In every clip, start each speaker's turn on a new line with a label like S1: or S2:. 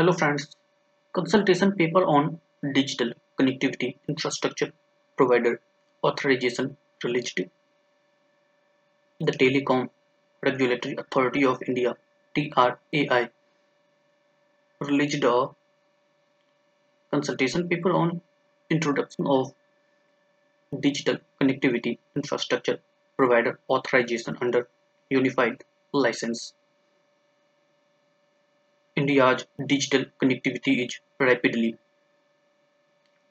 S1: Hello friends, consultation paper on digital connectivity infrastructure provider authorization released. The Telecom Regulatory Authority of India TRAI released a consultation paper on introduction of digital connectivity infrastructure provider authorization under unified license India's digital connectivity is rapidly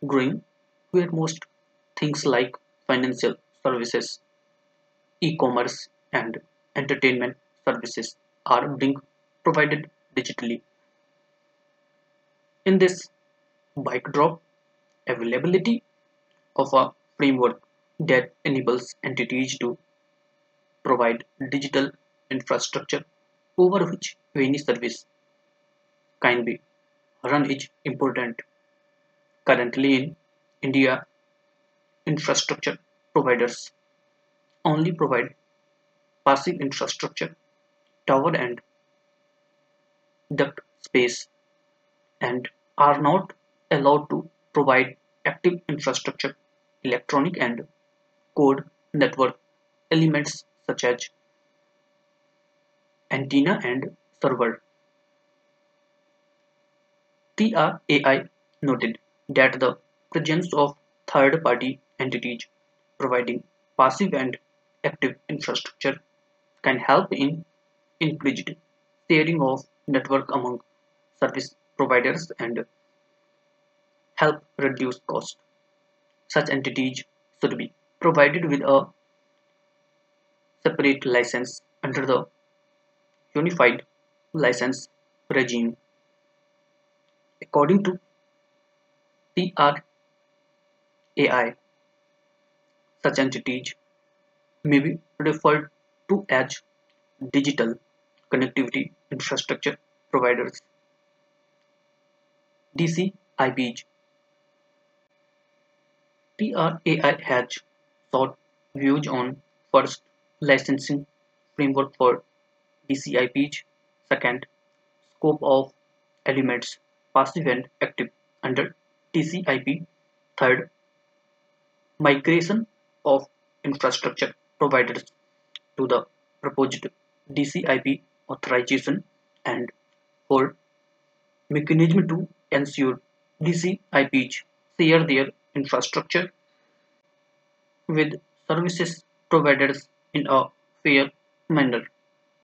S1: growing, where most things like financial services, e-commerce, and entertainment services are being provided digitally. In this backdrop, availability of a framework that enables entities to provide digital infrastructure over which any service can be run is important. Currently in India, infrastructure providers only provide passive infrastructure, tower and duct space, and are not allowed to provide active infrastructure, electronic and core network elements such as antenna and server. TRAI noted that the presence of third-party entities providing passive and active infrastructure can help in increased sharing of network among service providers and help reduce cost. Such entities should be provided with a separate license under the Unified License Regime. According to TRAI, such entities may be referred to as digital connectivity infrastructure providers DCIPs. TRAI has sought views on first licensing framework for DCIPs, second scope of elements passive and active under DCIP. Third, migration of infrastructure providers to the proposed DCIP authorization and fourth, mechanism to ensure DCIPs share their infrastructure with services providers in a fair manner.